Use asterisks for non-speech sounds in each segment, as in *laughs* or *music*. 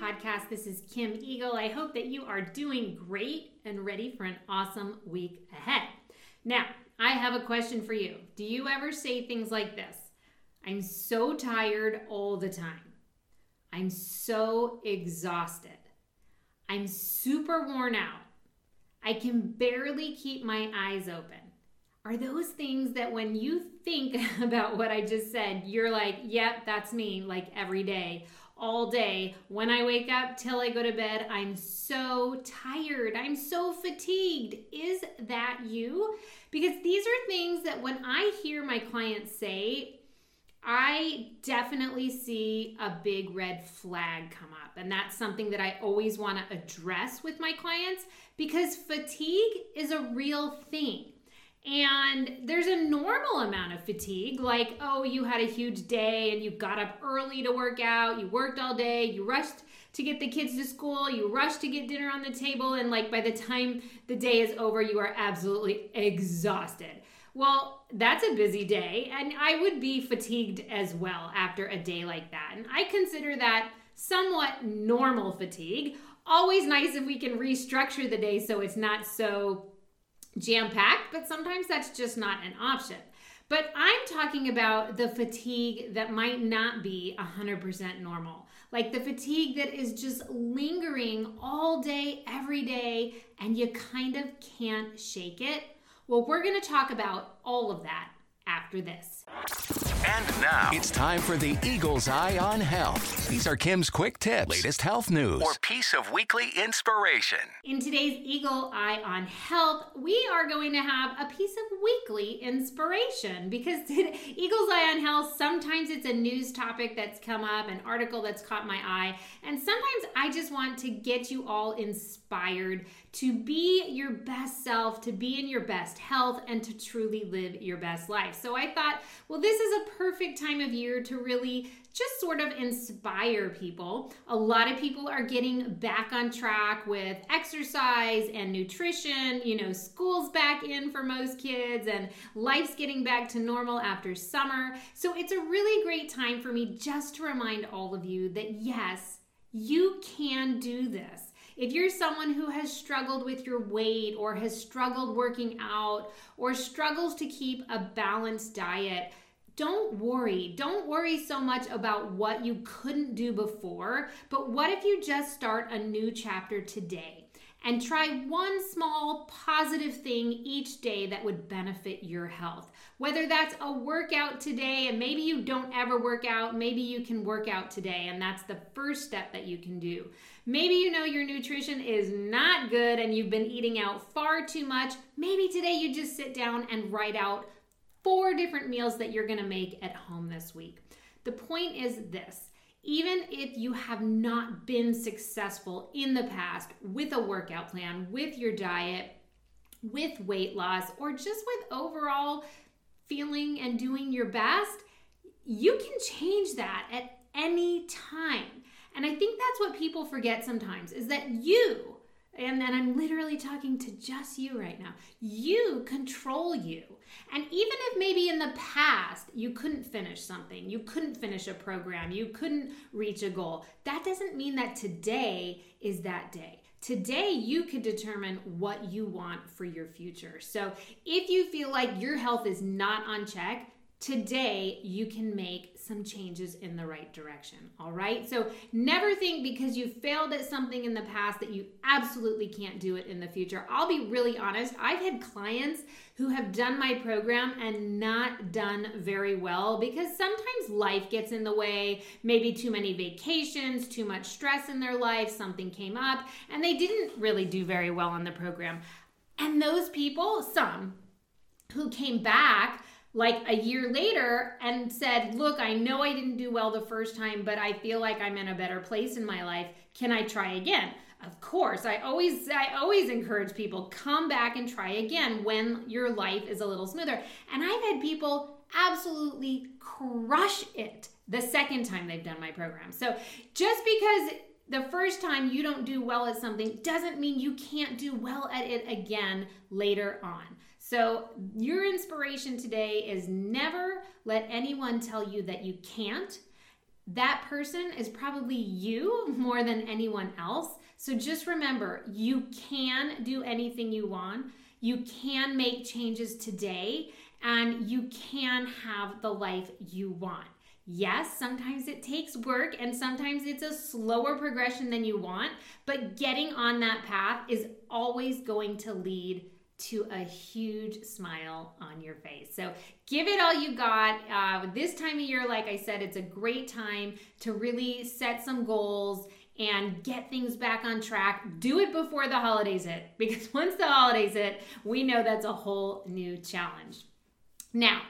Podcast. This is Kim Eagle. I hope that you are doing great and ready for an awesome week ahead. Now, I have a question for you. Do you ever say things like this? I'm so tired all the time. I'm so exhausted. I'm super worn out. I can barely keep my eyes open. Are those things that when you think *laughs* about what I just said, you're like, yep, that's me, like every day? All day. When I wake up till I go to bed, I'm so tired. I'm so fatigued. Is that you? Because these are things that when I hear my clients say, I definitely see a big red flag come up. And that's something that I always want to address with my clients because fatigue is a real thing. And there's a normal amount of fatigue, like, oh, you had a huge day and you got up early to work out, you worked all day, you rushed to get the kids to school, you rushed to get dinner on the table, and like by the time the day is over, you are absolutely exhausted. Well, that's a busy day, and I would be fatigued as well after a day like that. And I consider that somewhat normal fatigue. Always nice if we can restructure the day so it's not so jam packed, but sometimes that's just not an option. But I'm talking about the fatigue that might not be 100% normal. Like the fatigue that is just lingering all day, every day, and you kind of can't shake it. Well, we're to talk about all of that after this. And now it's time for the Eagle's Eye on Health. These are Kim's quick tips, latest health news, or piece of weekly inspiration. In today's Eagle Eye on Health, we are going to have a piece of weekly inspiration because *laughs* Eagle's Eye on Health, sometimes it's a news topic that's come up, an article that's caught my eye, and sometimes I just want to get you all inspired to be your best self, to be in your best health, and to truly live your best life. So I thought, well, this is a perfect time of year to really just sort of inspire people. A lot of people are getting back on track with exercise and nutrition. You know, school's back in for most kids, and life's getting back to normal after summer. So it's a really great time for me just to remind all of you that yes, you can do this. If you're someone who has struggled with your weight or has struggled working out or struggles to keep a balanced diet, don't worry. Don't worry so much about what you couldn't do before, but what if you just start a new chapter today? And try one small positive thing each day that would benefit your health. Whether that's a workout today, and maybe you don't ever work out, maybe you can work out today, and that's the first step that you can do. Maybe you know your nutrition is not good and you've been eating out far too much. Maybe today you just sit down and write out four different meals that you're gonna make at home this week. The point is this even if you have not been successful in the past with a workout plan, with your diet, with weight loss, or just with overall feeling and doing your best, you can change that at any time. And I think that's what people forget sometimes is that you and then I'm literally talking to just you right now. You control you. And even if maybe in the past you couldn't finish something, you couldn't finish a program, you couldn't reach a goal, that doesn't mean that today is that day. Today, you can determine what you want for your future. So, if you feel like your health is not on check, today you can make some changes in the right direction. All right. So never think because you failed at something in the past that you absolutely can't do it in the future. I'll be really honest. I've had clients who have done my program and not done very well because sometimes life gets in the way, maybe too many vacations, too much stress in their life, something came up, and they didn't really do very well on the program. And those people, some who came back like a year later and said, Look, I know I didn't do well the first time, but I feel like I'm in a better place in my life. Can I try again? of course, I always I always encourage people come back and try again when your life is a little smoother. And I've had people absolutely crush it the second time they've done my program. So just because the first time you don't do well at something doesn't mean you can't do well at it again later on. So, your inspiration today is never let anyone tell you that you can't. That person is probably you mm-hmm. more than anyone else. So, just remember you can do anything you want. You can make changes today and you can have the life you want. Yes, sometimes it takes work and sometimes it's a slower progression than you want, but getting on that path is always going to lead to a huge smile on your face. So give it all you got. Uh, this time of year, like I said, it's a great time to really set some goals and get things back on track. Do it before the holidays hit *laughs* because once the holidays hit, we know that's a whole new challenge. Now,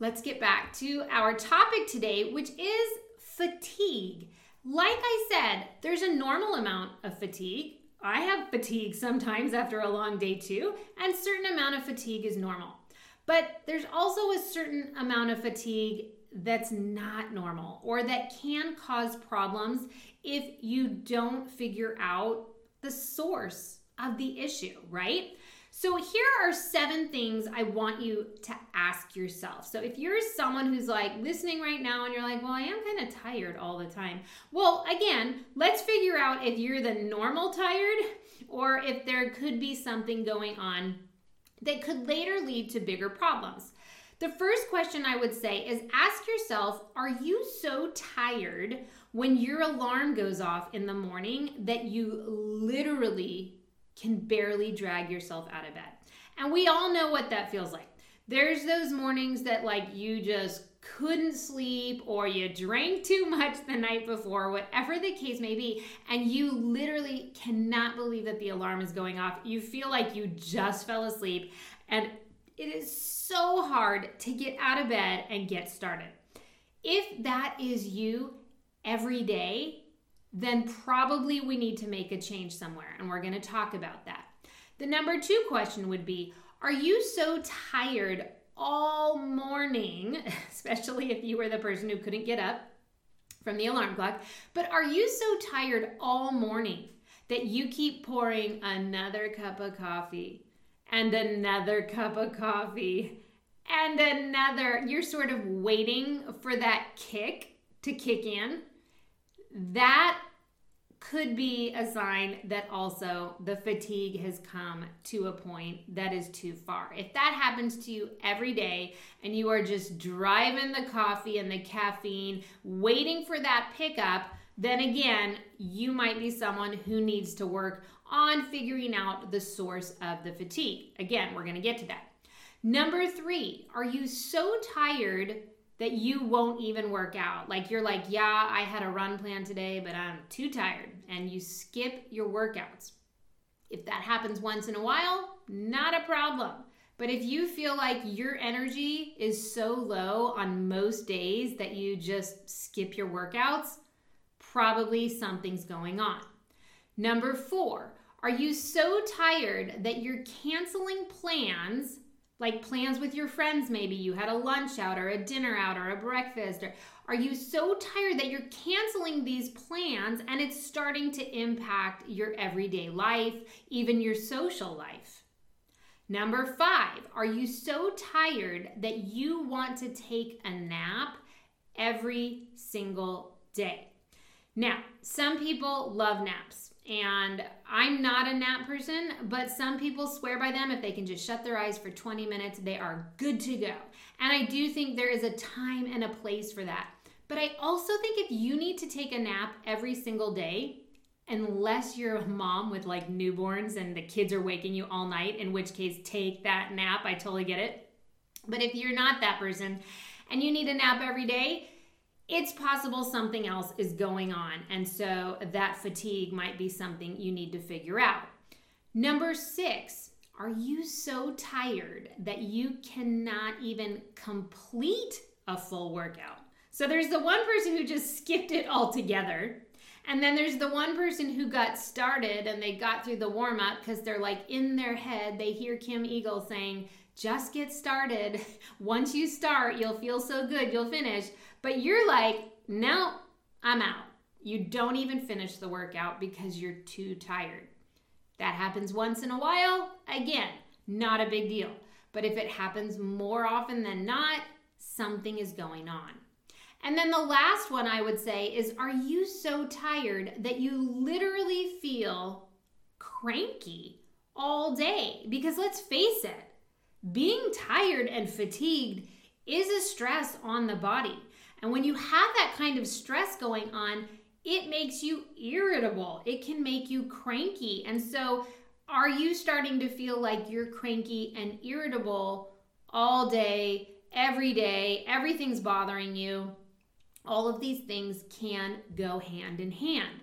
let's get back to our topic today, which is fatigue. Like I said, there's a normal amount of fatigue. I have fatigue sometimes after a long day too, and certain amount of fatigue is normal. But there's also a certain amount of fatigue that's not normal or that can cause problems if you don't figure out the source of the issue, right? So, here are seven things I want you to ask yourself. So, if you're someone who's like listening right now and you're like, well, I am kind of tired all the time. Well, again, let's figure out if you're the normal tired or if there could be something going on that could later lead to bigger problems. The first question I would say is ask yourself Are you so tired when your alarm goes off in the morning that you literally can barely drag yourself out of bed. And we all know what that feels like. There's those mornings that like you just couldn't sleep or you drank *laughs* too much the night before, whatever the case may be, and you literally cannot believe that the alarm is going off. You feel like you just fell asleep, and it is so hard to get out of bed and get started. If that is you every day, then probably we need to make a change somewhere. And we're going to talk about that. The number two question would be Are you so tired all morning, *laughs* especially if you were the person who couldn't get up from the alarm clock? But are you so tired all morning that you keep pouring another cup of coffee and another cup of coffee and another? You're sort of waiting for that kick to kick in that could be a sign that also the fatigue has come to a point that is too far. If that happens to you every day and you are just driving the coffee and the caffeine, waiting for that pickup, then again, you might be someone who needs to work on figuring out the source of the fatigue. Again, we're going to get to that. Number three, are you so tired that you won't even work out. Like you're like, yeah, I had a run plan today, but I'm too tired. And you skip your workouts. If that happens once in a while, not a problem. But if you feel like your energy is so low on most days that you just skip your workouts, probably something's going on. Number four, are you so tired that you're canceling plans like plans with your friends maybe. You had a lunch out or a dinner out or a breakfast or are you so tired that you're canceling these plans and it's starting to impact your everyday life even your social life? Number five are you so tired that you want to take a nap every single day? Now some people love naps and I'm not a nap person, but some people swear by them. If they can just shut their eyes for 20 minutes, they are good to go. And I do think there is a time and a place for that. But I also think if you need to take a nap every single day, unless you're a mom with like newborns and the kids are waking you all night, in which case take that nap. I totally get it. But if you're not that person and you need a nap every day, it's possible something else is going on. And so that fatigue might be something you need to figure out. Number six, are you so tired that you cannot even complete a full workout? So there's the one person who just skipped it altogether. And then there's the one person who got started and they got through the warm up because they're like in their head, they hear Kim Eagle saying, just get started. *laughs* Once you start, you'll feel so good, you'll finish. But you're like, no, I'm out. You don't even finish the workout because you're too tired. That happens once in a while. Again, not a big deal. But if it happens more often than not, something is going on. And then the last one I would say is Are you so tired that you literally feel cranky all day? Because let's face it, being tired and fatigued is a stress on the body. And when you have that kind of stress going on, it makes you irritable. It can make you cranky. And so, are you starting to feel like you're cranky and irritable all day, every day? Everything's bothering you. All of these things can go hand in hand.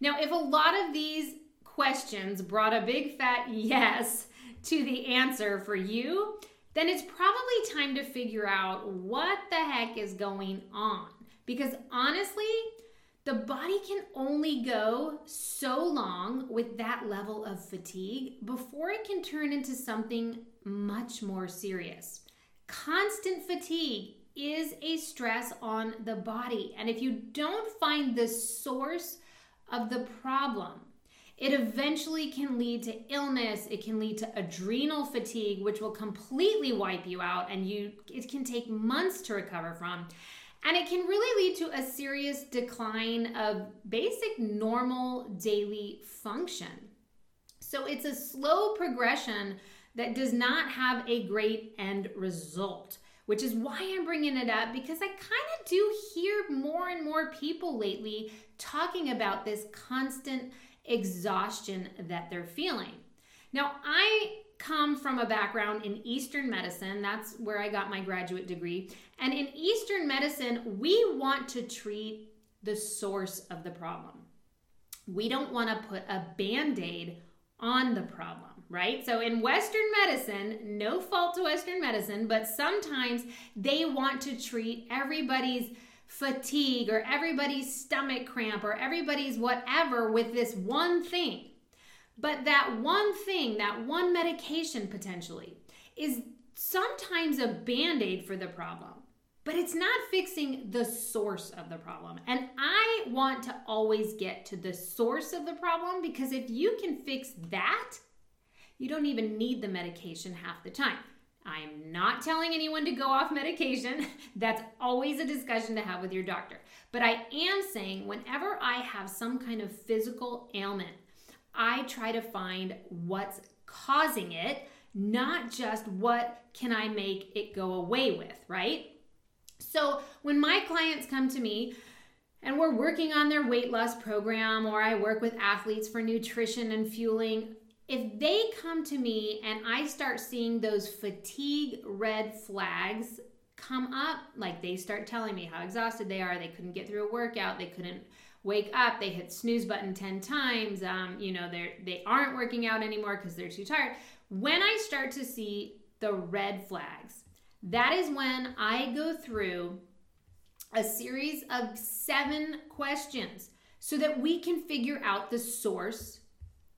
Now, if a lot of these questions brought a big fat *laughs* yes to the answer for you, then it's probably time to figure out what the heck is going on. Because honestly, the body can only go so long with that level of fatigue before it can turn into something much more serious. Constant fatigue is a stress on the body. And if you don't find the source of the problem, it eventually can lead to illness, it can lead to adrenal fatigue which will completely wipe you out and you it can take months to recover from. And it can really lead to a serious decline of basic normal daily function. So it's a slow progression that does not have a great end result, which is why I'm bringing it up because I kind of do hear more and more people lately talking about this constant exhaustion that they're feeling. Now, I come from a background in Eastern medicine. That's where I got my graduate degree. And in Eastern medicine, we want to treat the source of the problem. We don't want to put a band aid on the problem, right? So in Western medicine, no fault to Western medicine, but sometimes they want to treat everybody's fatigue or everybody's stomach cramp or everybody's whatever with this one thing. But that one thing, that one medication potentially, is sometimes a band aid for the problem, but it's not fixing the source of the problem. And I want to always get to the source of the problem because if you can fix that, you don't even need the medication half the time. I am not telling anyone to go off medication. *laughs* That's always a discussion to have with your doctor. But I am saying whenever I have some kind of physical ailment, I try to find what's causing it, not just what can I make it go away with, right? So when my clients come to me, and we're working on their weight loss program, or I work with athletes for nutrition and fueling if they come to me and I start seeing those fatigue red flags come up, like they start telling me how exhausted they are, they couldn't get through a workout, they couldn't wake up, they hit snooze button 10 times, um, you know, they're, they aren't working out anymore because they're too tired. When I start to see the red flags, that is when I go through a series of seven questions so that we can figure out the source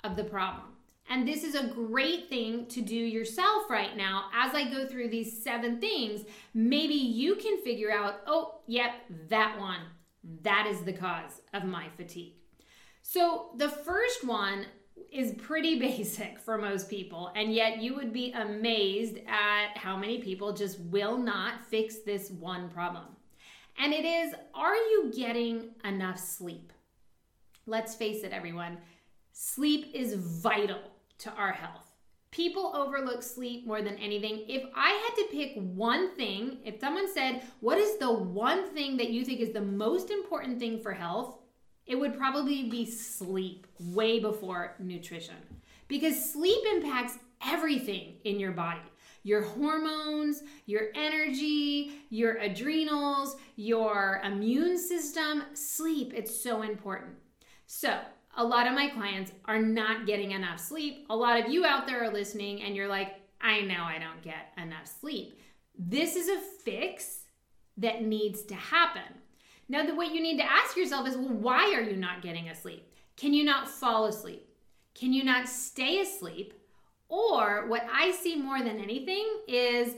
of the problem. And this is a great thing to do yourself right now. As I go through these seven things, maybe you can figure out, oh, yep, that one. That is the cause of my fatigue. So the first one is pretty *laughs* basic for most people, and yet you would be amazed at how many people just will not fix this one problem. And it is are you getting enough sleep? Let's face it, everyone, sleep is vital to our health. People overlook sleep more than anything. If I had to pick one thing, if someone said, What is the one thing that you think is the most important thing for health? It would probably be sleep, way before nutrition. Because sleep impacts everything in your body your hormones, your energy, your adrenals, your immune system. Sleep, it's so important. So, a lot of my clients are not getting enough sleep. A lot of you out there are listening and you're like, I know I don't get enough sleep. This is a fix that needs to happen. Now, the, what you need to ask yourself is well, why are you not getting asleep? Can you not fall asleep? Can you not stay asleep? Or what I see more than anything is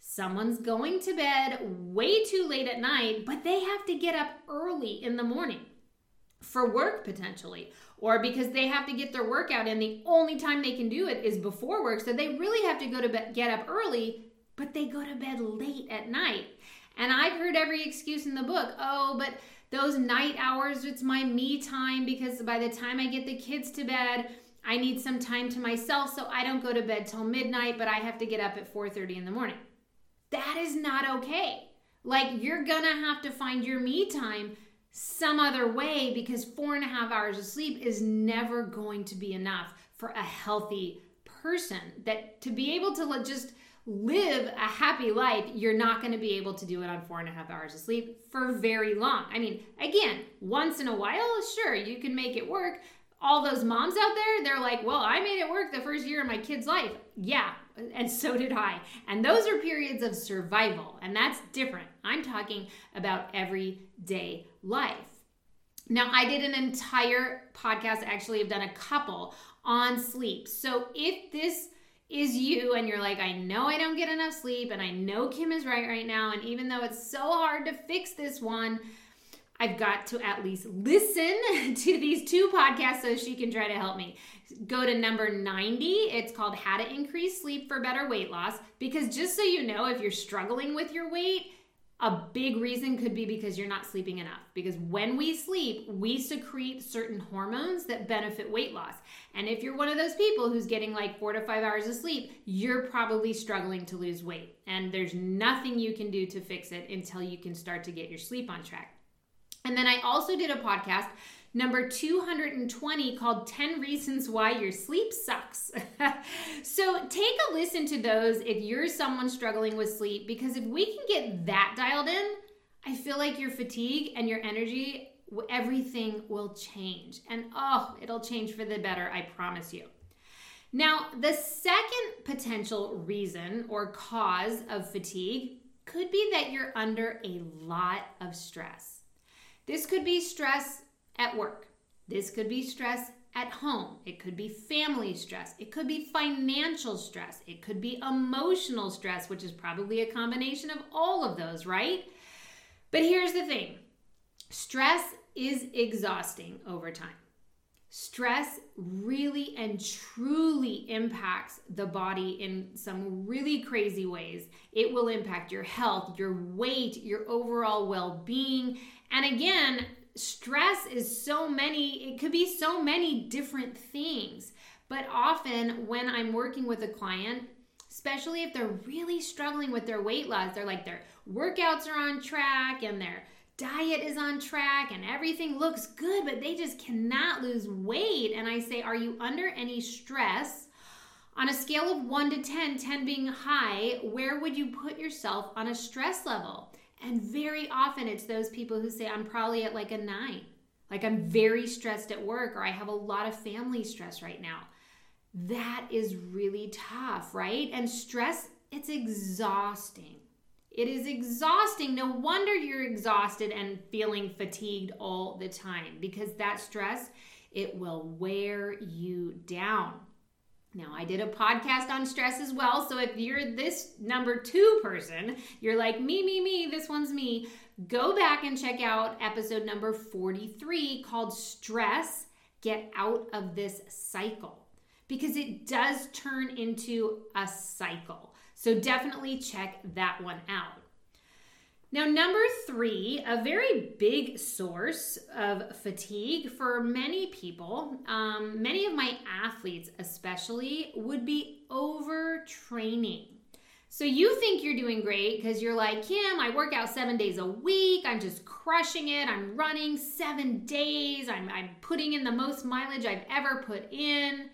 someone's going to bed way too late at night, but they have to get up early in the morning for work potentially, or because they have to get their workout in. The only time they can do it is before work, so they really have to go to bed, get up early, but they go to bed late at night. And I've heard every excuse in the book. Oh, but those night hours, it's my me time because by the time I get the kids to bed, I need some time to myself, so I don't go to bed till midnight, but I have to get up at 4:30 in the morning. That is not okay. Like you're gonna have to find your me time some other way because four and a half hours of sleep is never going to be enough for a healthy person. That to be able to just live a happy life, you're not going to be able to do it on four and a half hours of sleep for very long. I mean, again, once in a while, sure, you can make it work. All those moms out there, they're like, well, I made it work the first year of my kid's life. Yeah, and so did I. And those are periods of survival, and that's different. I'm talking about everyday life. Now, I did an entire podcast, actually, I've done a couple on sleep. So if this is you and you're like, I know I don't get enough sleep and I know Kim is right right now. And even though it's so hard to fix this one, I've got to at least listen *laughs* to these two podcasts so she can try to help me. Go to number 90. It's called How to Increase Sleep for Better Weight Loss. Because just so you know, if you're struggling with your weight, a big reason could be because you're not sleeping enough. Because when we sleep, we secrete certain hormones that benefit weight loss. And if you're one of those people who's getting like four to five hours of sleep, you're probably struggling to lose weight. And there's nothing you can do to fix it until you can start to get your sleep on track. And then I also did a podcast number 220 called 10 Reasons Why Your Sleep Sucks. *laughs* so take a listen to those if you're someone struggling with sleep, because if we can get that dialed in, I feel like your fatigue and your energy, everything will change. And oh, it'll change for the better, I promise you. Now, the second potential reason or cause of fatigue could be that you're under a lot of stress. This could be stress at work. This could be stress at home. It could be family stress. It could be financial stress. It could be emotional stress, which is probably a combination of all of those, right? But here's the thing stress is exhausting over time. Stress really and truly impacts the body in some really crazy ways. It will impact your health, your weight, your overall well being. And again, stress is so many, it could be so many different things. But often when I'm working with a client, especially if they're really struggling with their weight loss, they're like their workouts are on track and their diet is on track and everything looks good, but they just cannot lose weight. And I say, Are you under any stress? On a scale of 1 to 10, 10 being high, where would you put yourself on a stress level? And very often it's those people who say, I'm probably at like a nine. Like I'm very stressed at work or I have a lot of family stress right now. That is really tough, right? And stress, it's exhausting. It is exhausting. No wonder you're exhausted and feeling fatigued all the time because that stress, it will wear you down. Now, I did a podcast on stress as well. So if you're this number two person, you're like, me, me, me, this one's me, go back and check out episode number 43 called Stress Get Out of This Cycle because it does turn into a cycle. So definitely check that one out. Now, number three, a very big source of fatigue for many people, um, many of my athletes especially, would be overtraining. So you think you're doing great because you're like, Kim, I work out seven days a week. I'm just crushing it. I'm running seven days. I'm, I'm putting in the most mileage I've ever put in.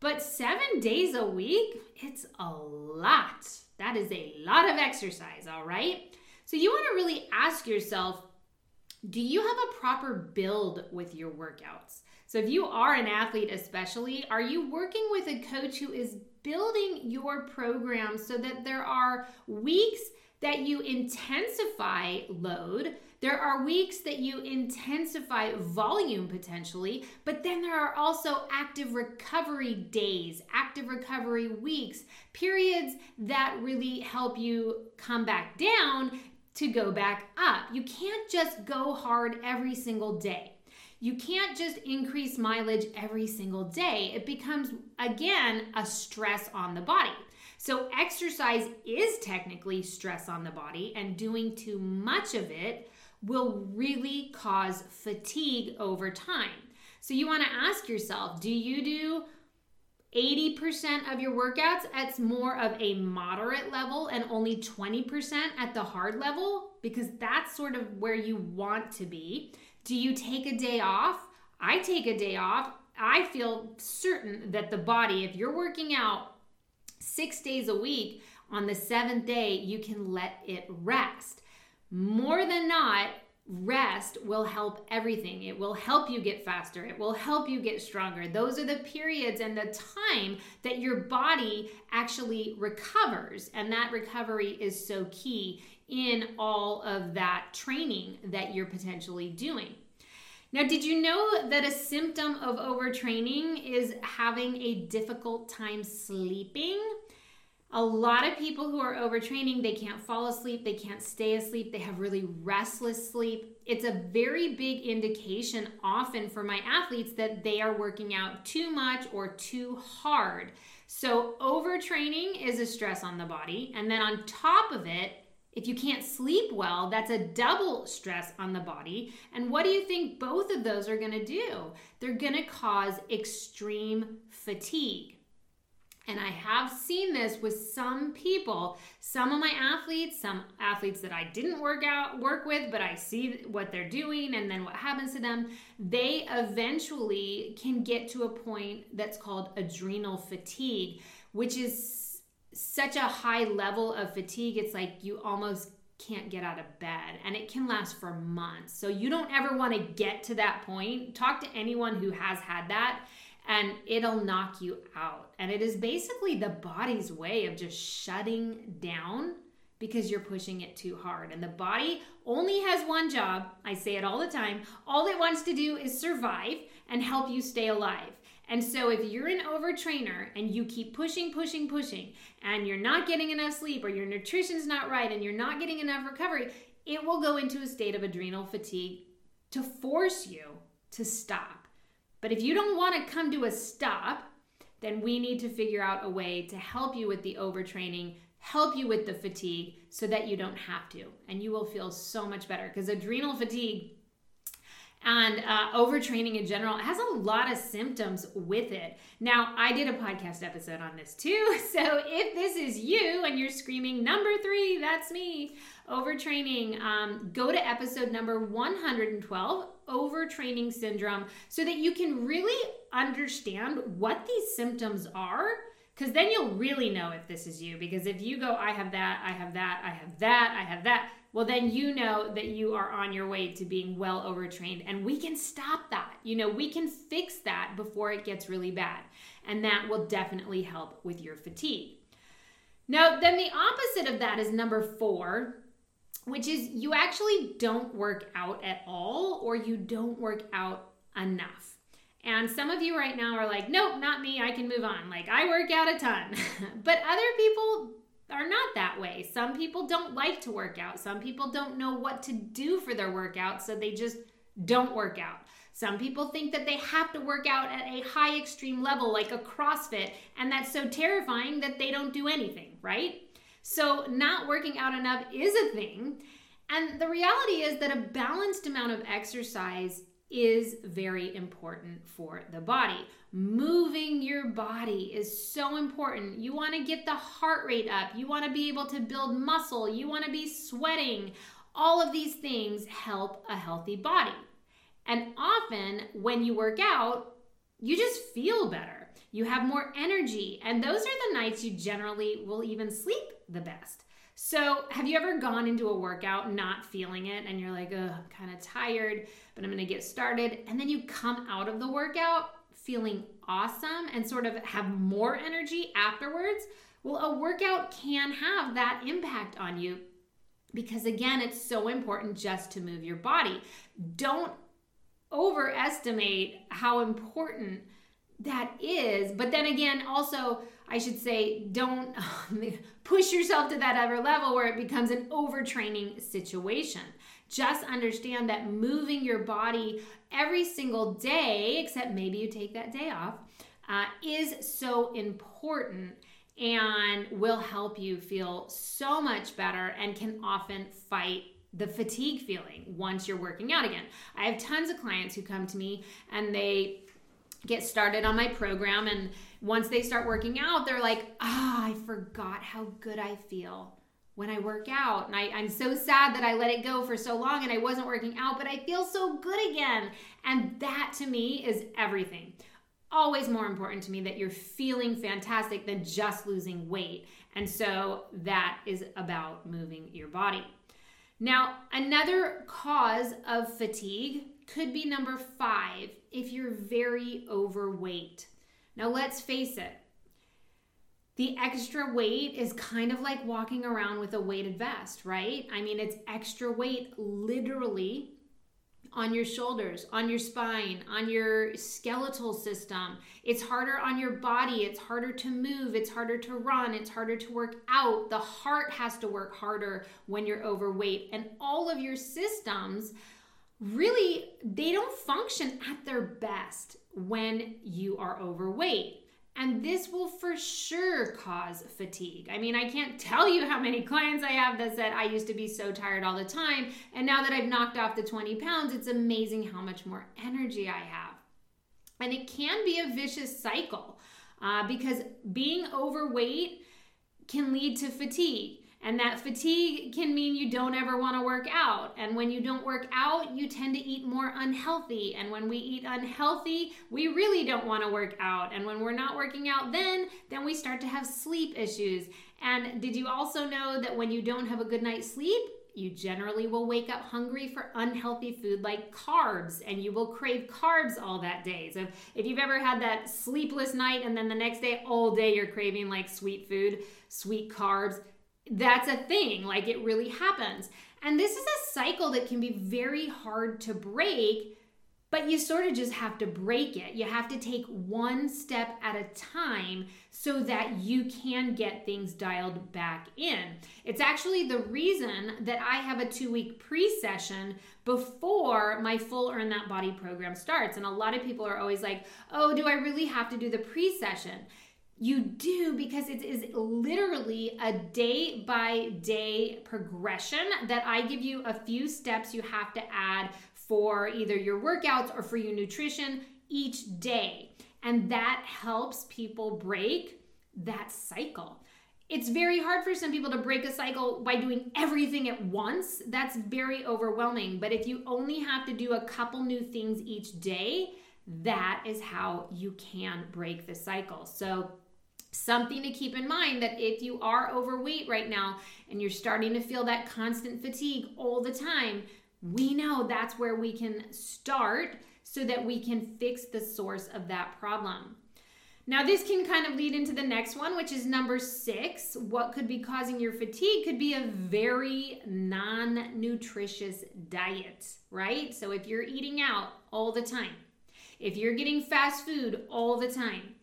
But seven days a week, it's a lot. That is a lot of exercise, all right? So you want to really ask yourself do you have a proper build with your workouts? So if you are an athlete, especially, are you working with a coach who is building your program so that there are weeks that you intensify load There are weeks that you intensify volume potentially, but then there are also active recovery days, active recovery weeks, periods that really help you come back down to go back up. You can't just go hard every single day. You can't just increase mileage every single day. It becomes, again, a stress on the body. So, exercise is technically stress on the body, and doing too much of it will really cause fatigue over time. So, you want to ask yourself do you do 80% of your workouts at more of a moderate level and only 20% at the hard level? Because that's sort of where you want to be. Do you take a day off? I take a day off. I feel certain that the body, if you're working out six days a week, on the seventh day, you can let it rest. More than not, rest will help everything. It will help you get faster. It will help you get stronger. Those are the periods and the time that your body actually recovers. And that recovery is so key in all of that training that you're potentially doing. Now, did you know that a symptom of overtraining is having a difficult time sleeping? A lot of people who are overtraining, they can't fall asleep, they can't stay asleep, they have really restless sleep. It's a very big indication, often for my athletes, that they are working out too much or too hard. So, overtraining is a stress on the body. And then on top of it, if you can't sleep well, that's a double stress on the body. And what do you think both of those are to do? They're to cause extreme fatigue. And I have seen this with some people, some of my athletes, some athletes that I didn't work out work with, but I see what they're doing and then what happens to them. They eventually can get to a point that's called adrenal fatigue, which is such a high level of fatigue. It's like you almost can't get out of bed and it can last for months. So you don't ever want to get to that point. Talk to anyone who has had that and it'll knock you out. And it is basically the body's way of just shutting down because you're pushing it too hard. And the body only has one job. I say it all the time. All it wants to do is survive and help you stay alive. And so if you're an overtrainer and you keep pushing, pushing, pushing, and you're not getting enough sleep or your nutrition's not right and you're not getting enough recovery, it will go into a state of adrenal fatigue to force you to stop. But if you don't want to come to a stop, then we need to figure out a way to help you with the overtraining, help you with the fatigue so that you don't have to. And you will feel so much better because adrenal fatigue and uh, overtraining in general has a lot of symptoms with it. Now, I did a podcast episode on this too. *laughs* So if this is you and you're screaming, number three, that's me, overtraining, um, go to episode number 112 overtraining syndrome so that you can really understand what these symptoms are because then you'll really know if this is you because if you go i have that i have that i have that i have that well then you know that you are on your way to being well overtrained and we can stop that. You know we can fix that before it gets really bad and that will definitely help with your fatigue. Now then the opposite of that is number four which is you actually don't work out at all or you don't work out enough. And some of you right now are like, nope, not me. I can move on. Like, I work out a ton. *laughs* but other people are not that way. Some people don't like to work out. Some people don't know what to do for their workout, so they just don't work out. Some people think that they have to work out at a high extreme level, like a CrossFit, and that's so terrifying that they don't do anything, right? So, not working out enough is a thing. And the reality is that a balanced amount of exercise is very important for the body. Moving your body is so important. You want to get the heart rate up, you want to be able to build muscle, you want to be sweating. All of these things help a healthy body. And often when you work out, you just feel better. You have more energy, and those are the nights you generally will even sleep the best. So, have you ever gone into a workout not feeling it and you're like, oh, I'm kind of tired, but I'm going to get started? And then you come out of the workout feeling awesome and sort of have more energy afterwards? Well, a workout can have that impact on you. because again, it's so important just to move your body. Don't overestimate how important that is. But then again, also, I should say, don't *laughs* um, push yourself to that other level where it becomes an overtraining situation. Just understand that moving your body every single day, except maybe you take that day off, uh, is so important and will help you feel so much better and can often fight the fatigue feeling once you're working out again. I have tons of clients who come to me and they get started on my program and once they start working out, they're like, ah, oh, I forgot how good I feel when I work out. And I, am so sad that I let it go for so long and I wasn't working out, but I feel so good again. And that to me is everything always more important to me that you're feeling fantastic than just losing weight. And so that is about moving your body. Now, another cause of fatigue could be number five if you're very overweight. Now, let's face it, the extra weight is kind of like walking around with a weighted vest, right? I mean, it's extra weight literally on your shoulders, on your spine, on your skeletal system. It's harder on your body. It's harder to move. It's harder to run. It's harder to work out. The heart has to work harder when you're overweight. And all of your systems really, they don't function at their best when you are overweight. And this will for sure cause fatigue. I mean, I can't tell you how many clients I have that said, I used to be so tired all the time. And now that I've knocked off the 20 pounds, it's amazing how much more energy I have. And it can be a vicious cycle uh, because being overweight can lead to fatigue. And that fatigue can mean you don't ever want to work out. And when you don't work out, you tend to eat more unhealthy. And when we eat unhealthy, we really don't want to work out. And when we're not working out then, then we start to have sleep issues. And did you also know that when you don't have a good night's sleep, you generally will wake up hungry for unhealthy food like carbs and you will crave carbs all that day. So if you've ever had that sleepless night and then the next day all day you're craving like sweet food, sweet carbs, that's a thing. Like it really happens. And this is a cycle that can be very hard to break, but you sort of just have to break it. You have to take one step at a time so that you can get things dialed back in. It's actually the reason that I have a two week pre session before my full Earn That Body program starts. And a lot of people are always like, oh, do I really have to do the pre session? You do because it is literally a day by day progression that I give you a few steps you have to add for either your workouts or for your nutrition each day. And that helps people break that cycle. It's very hard for some people to break a cycle by doing everything at once. That's very overwhelming. But if you only have to do a couple new things each day, that is how you can break the cycle. So, Something to keep in mind that if you are overweight right now and you're starting to feel that constant fatigue all the time, we know that's where we can start so that we can fix the source of that problem. Now, this can kind of lead into the next one, which is number six. What could be causing your fatigue could be a very non nutritious diet, right? So, if you're eating out all the time, if you're getting fast food all the time,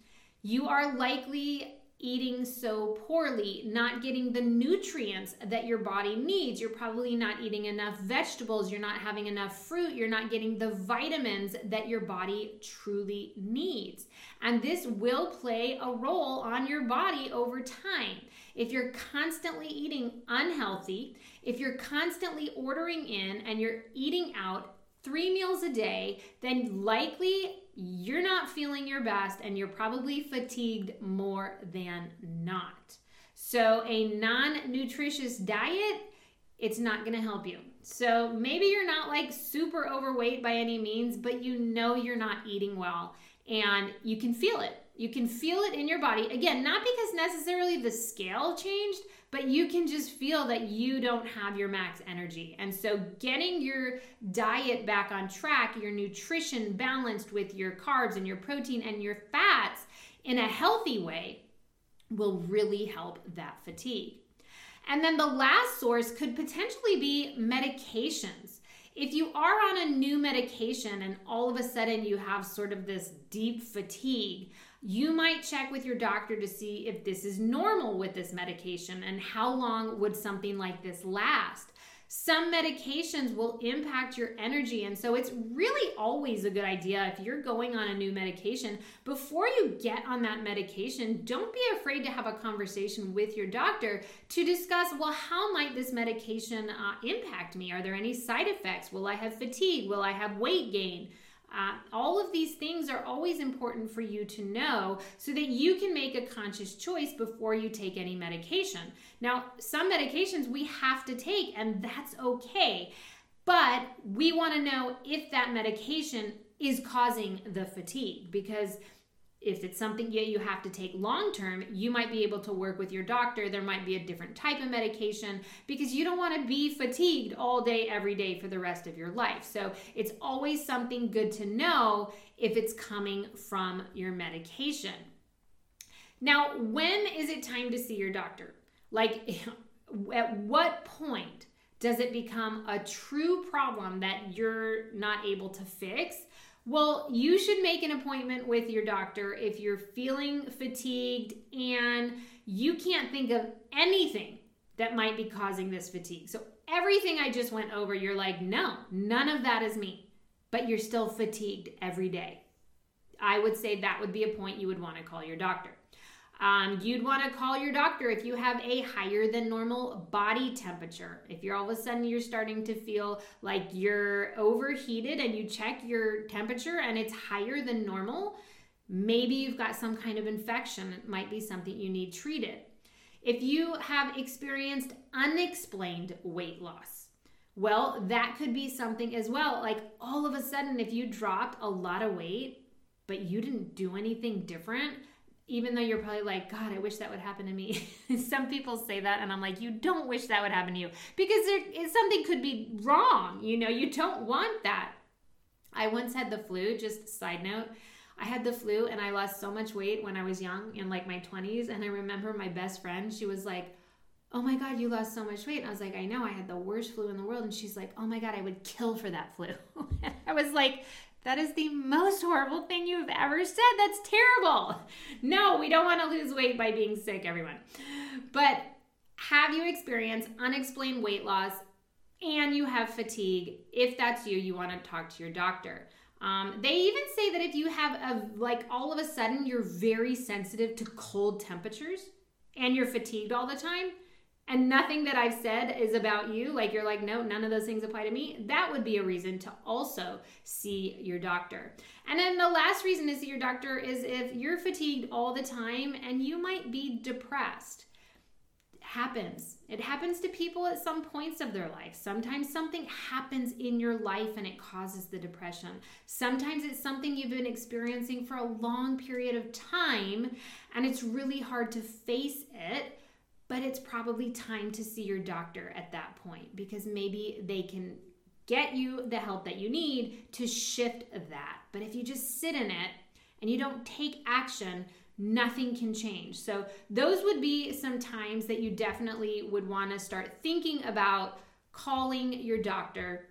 you are likely eating so poorly, not getting the nutrients that your body needs. You're probably not eating enough vegetables, you're not having enough fruit, you're not getting the vitamins that your body truly needs. And this will play a role on your body over time. If you're constantly eating unhealthy, if you're constantly ordering in and you're eating out three meals a day, then likely you're not feeling your best and you're probably fatigued more than not. So, a non nutritious diet, it's not to help you. So, maybe you're not like super overweight by any means, but you know you're not eating well and you can feel it. You can feel it in your body. Again, not because necessarily the scale changed, but you can just feel that you don't have your max energy. And so, getting your diet back on track, your nutrition balanced with your carbs and your protein and your fats in a healthy way will really help that fatigue. And then the last source could potentially be medications. If you are on a new medication and all of a sudden you have sort of this deep fatigue, you might check with your doctor to see if this is normal with this medication and how long would something like this last. Some medications will impact your energy, and so it's really always a good idea if you're going on a new medication, before you get on that medication, don't be afraid to have a conversation with your doctor to discuss well, how might this medication uh, impact me? Are there any side effects? Will I have fatigue? Will I have weight gain? Uh, all of these things are always important for you to know so that you can make a conscious choice before you take any medication. Now, some medications we have to take, and that's okay. But we want to know if that medication is causing the fatigue because if it's something that you have to take long term, you might be able to work with your doctor. There might be a different type of medication because you don't want to be fatigued all day, every day for the rest of your life. So it's always something good to know if it's coming from your medication. Now, when is it time to see your doctor? Like, *laughs* at what point does it become a true problem that you're not able to fix? Well, you should make an appointment with your doctor if you're feeling fatigued and you can't think of anything that might be causing this fatigue. So, everything I just went over, you're like, no, none of that is me, but you're still fatigued every day. I would say that would be a point you would want to call your doctor. Um, you'd want to call your doctor if you have a higher than normal body temperature. If you're all of a sudden you're starting to feel like you're overheated and you check your temperature and it's higher than normal, maybe you've got some kind of infection. It might be something you need treated. If you have experienced unexplained weight loss, well, that could be something as well. Like all of a sudden, if you dropped a lot of weight, but you didn't do anything different, even though you're probably like, God, I wish that would happen to me. *laughs* Some people say that, and I'm like, you don't wish that would happen to you because there, something could be wrong. You know, you don't want that. I once had the flu, just side note. I had the flu and I lost so much weight when I was young in like my 20s. And I remember my best friend, she was like, Oh my God, you lost so much weight. And I was like, I know, I had the worst flu in the world. And she's like, Oh my God, I would kill for that flu. *laughs* I was like, that is the most horrible thing you've ever said. That's terrible. No, we don't want to lose weight by being sick, everyone. But have you experienced unexplained weight loss and you have fatigue? If that's you, you want to talk to your doctor. Um, they even say that if you have a like all of a sudden you're very sensitive to cold temperatures and you're fatigued all the time, and nothing that I've said is about you, like you're like, no, none of those things apply to me, that would be a reason to also see your doctor. And then the last reason to see your doctor is if you're fatigued all the time and you might be depressed. Happens. It happens to people at some points of their life. Sometimes something happens in your life and it causes the depression. Sometimes it's something you've been experiencing for a long period of time and it's really hard to face it but it's probably time to see your doctor at that point because maybe they can get you the help that you need to shift that. But if you just sit in it and you don't take action, nothing can change. So, those would be some times that you definitely would want to start thinking about calling your doctor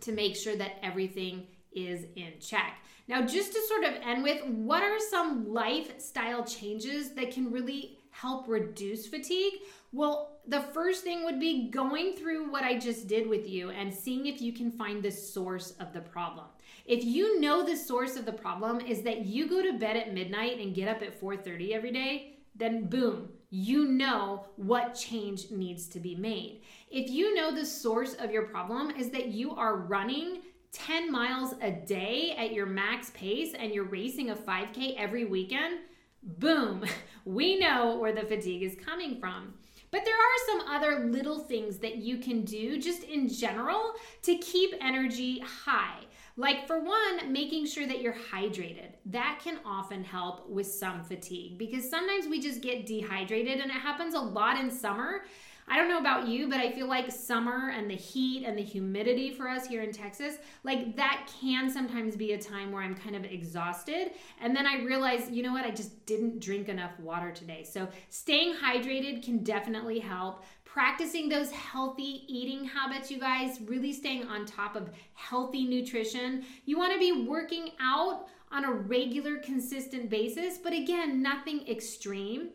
to make sure that everything is in check. Now, just to sort of end with, what are some lifestyle changes that can really help reduce fatigue? Well, the first thing would be going through what I just did with you and seeing if you can find the source of the problem. If you know the source of the problem is that you go to bed at midnight and get up at 4:30 every day, then boom, you know what change needs to be made. If you know the source of your problem is that you are running 10 miles a day at your max pace and you're racing a 5K every weekend, boom, *laughs* we know where the fatigue is coming from. But there are some other little things that you can do just in general to keep energy high. Like, for one, making sure that you're hydrated. That can often help with some fatigue because sometimes we just get dehydrated and it happens a lot in summer. I don't know about you, but I feel like summer and the heat and the humidity for us here in Texas, like that can sometimes be a time where I'm kind of exhausted. And then I realize, you know what, I just didn't drink enough water today. So staying hydrated can definitely help practicing those healthy eating habits, you guys, really staying on top of healthy nutrition. You want to be working out on a regular, consistent basis, but again, nothing extreme.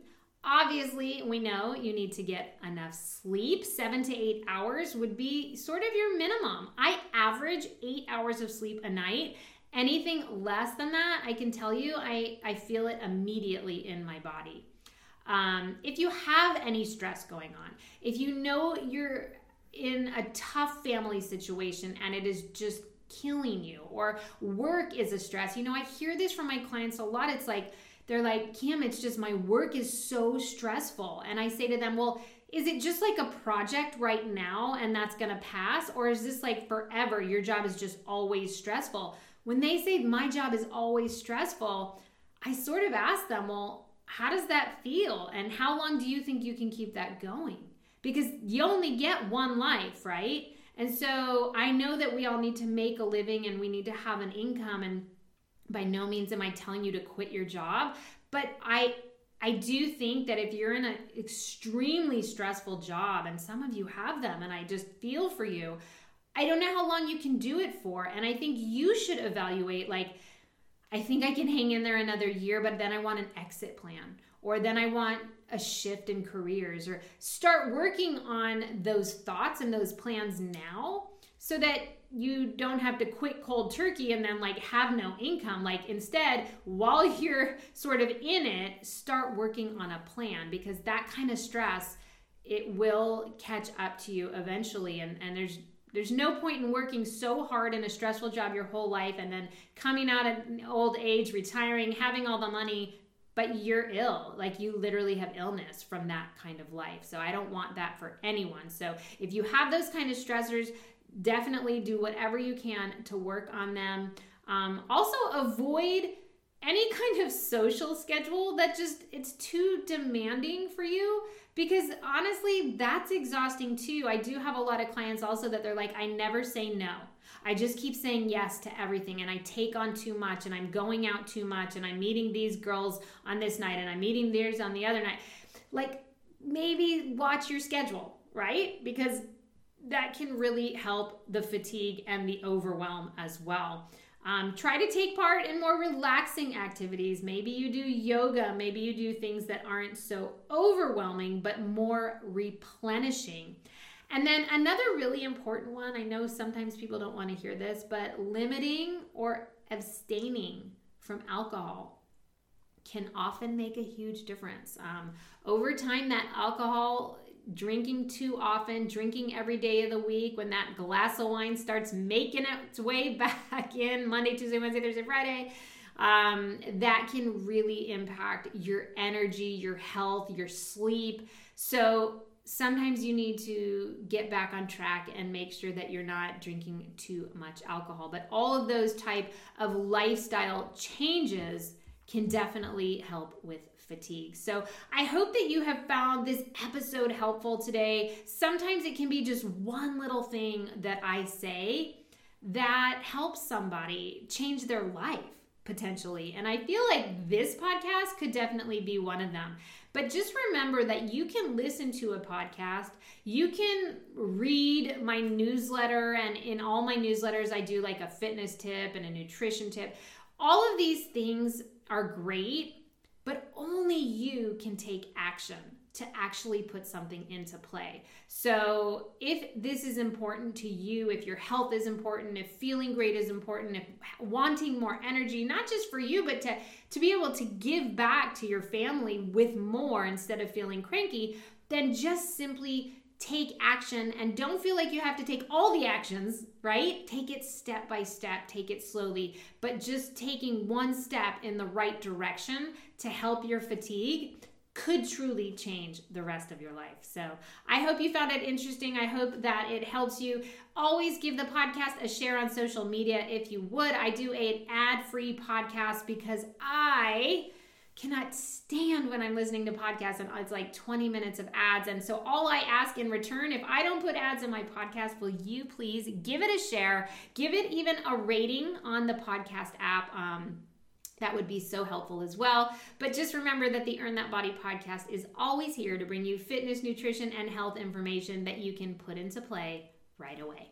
Obviously, we know you need to get enough sleep. Seven to eight hours would be sort of your minimum. I average eight hours of sleep a night. Anything less than that, I can tell you, I, I feel it immediately in my body. Um, if you have any stress going on, if you know you're in a tough family situation and it is just killing you, or work is a stress, you know, I hear this from my clients a lot. It's like, they're like, Kim, it's just my work is so stressful. And I say to them, well, is it just like a project right now and that's gonna pass? Or is this like forever? Your job is just always stressful. When they say my job is always stressful, I sort of ask them, well, how does that feel? And how long do you think you can keep that going? Because you only get one life, right? And so I know that we all need to make a living and we need to have an income. And by no means am I telling you to quit your job, but I I do think that if you're in an extremely stressful job, and some of you have them, and I just feel for you, I don't know how long you can do it for. And I think you should evaluate like, I think I can hang in there another year, but then I want an exit plan, or then I want a shift in careers, or start working on those thoughts and those plans now so that you don't have to quit cold turkey and then like have no income. Like instead, while *laughs* you're sort of in it, start working on a plan because that kind of stress it will catch up to you eventually and and there's there's no point in working so hard in a stressful job your whole life and then coming out at old age, retiring, having all the money, but you're ill. Like you literally have illness from that kind of life. So I don't want that for anyone. So if you have those kind of stressors, definitely do whatever you can to work on them. Um, also, avoid any kind of social schedule that just it's too demanding for you because honestly that's exhausting too. I do have a lot of clients also that they're like i never say no. I just keep saying yes to everything and i take on too much and i'm going out too much and i'm meeting these girls on this night and i'm meeting theirs on the other night. Like maybe watch your schedule right? Because that can really help the fatigue and the overwhelm as well. Um, try to take part in more relaxing activities. Maybe you do yoga. Maybe you do things that aren't so overwhelming, but more replenishing. And then another really important one I know sometimes people don't want to hear this, but limiting or abstaining from alcohol can often make a huge difference. Um, over time, that alcohol drinking too often, drinking every day of the week, when that glass of wine starts making its way *laughs* back in Monday, Tuesday, Wednesday, Thursday, Friday, um, that can really impact your energy, your health, your sleep. So sometimes you need to get back on track and make sure that you're not drinking too much alcohol. But all of those type of lifestyle changes can definitely help with fatigue. So I hope that you have found this episode helpful today. Sometimes it can be just one little thing that I say that helps somebody change their life potentially. And I feel like this podcast could definitely be one of them. But just remember that you can listen to a podcast, you can read my newsletter, and in all my newsletters, I do like a fitness tip and a nutrition tip. All of these things are great but only you can take action to actually put something into play. So, if this is important to you, if your health is important, if feeling great is important, if wanting more energy, not just for you, but to, to be able to give back to your family with more instead of feeling cranky, then just simply take action and don't feel like you have to take all the actions, right? Take it step by step, take it slowly, but just taking one step in the right direction to help your fatigue could truly change the rest of your life. So I hope you found it interesting. I hope that it helps you. Always give the podcast a share on social media if you would. I do an ad free podcast because I cannot stand when I'm listening to podcasts and it's like 20 minutes of ads. And so, all I ask in return, if I don't put ads in my podcast, will you please give it a share, give it even a rating on the podcast app? Um, that would be so helpful as well. But just remember that the Earn That Body podcast is always here to bring you fitness, nutrition, and health information that you can put into play right away.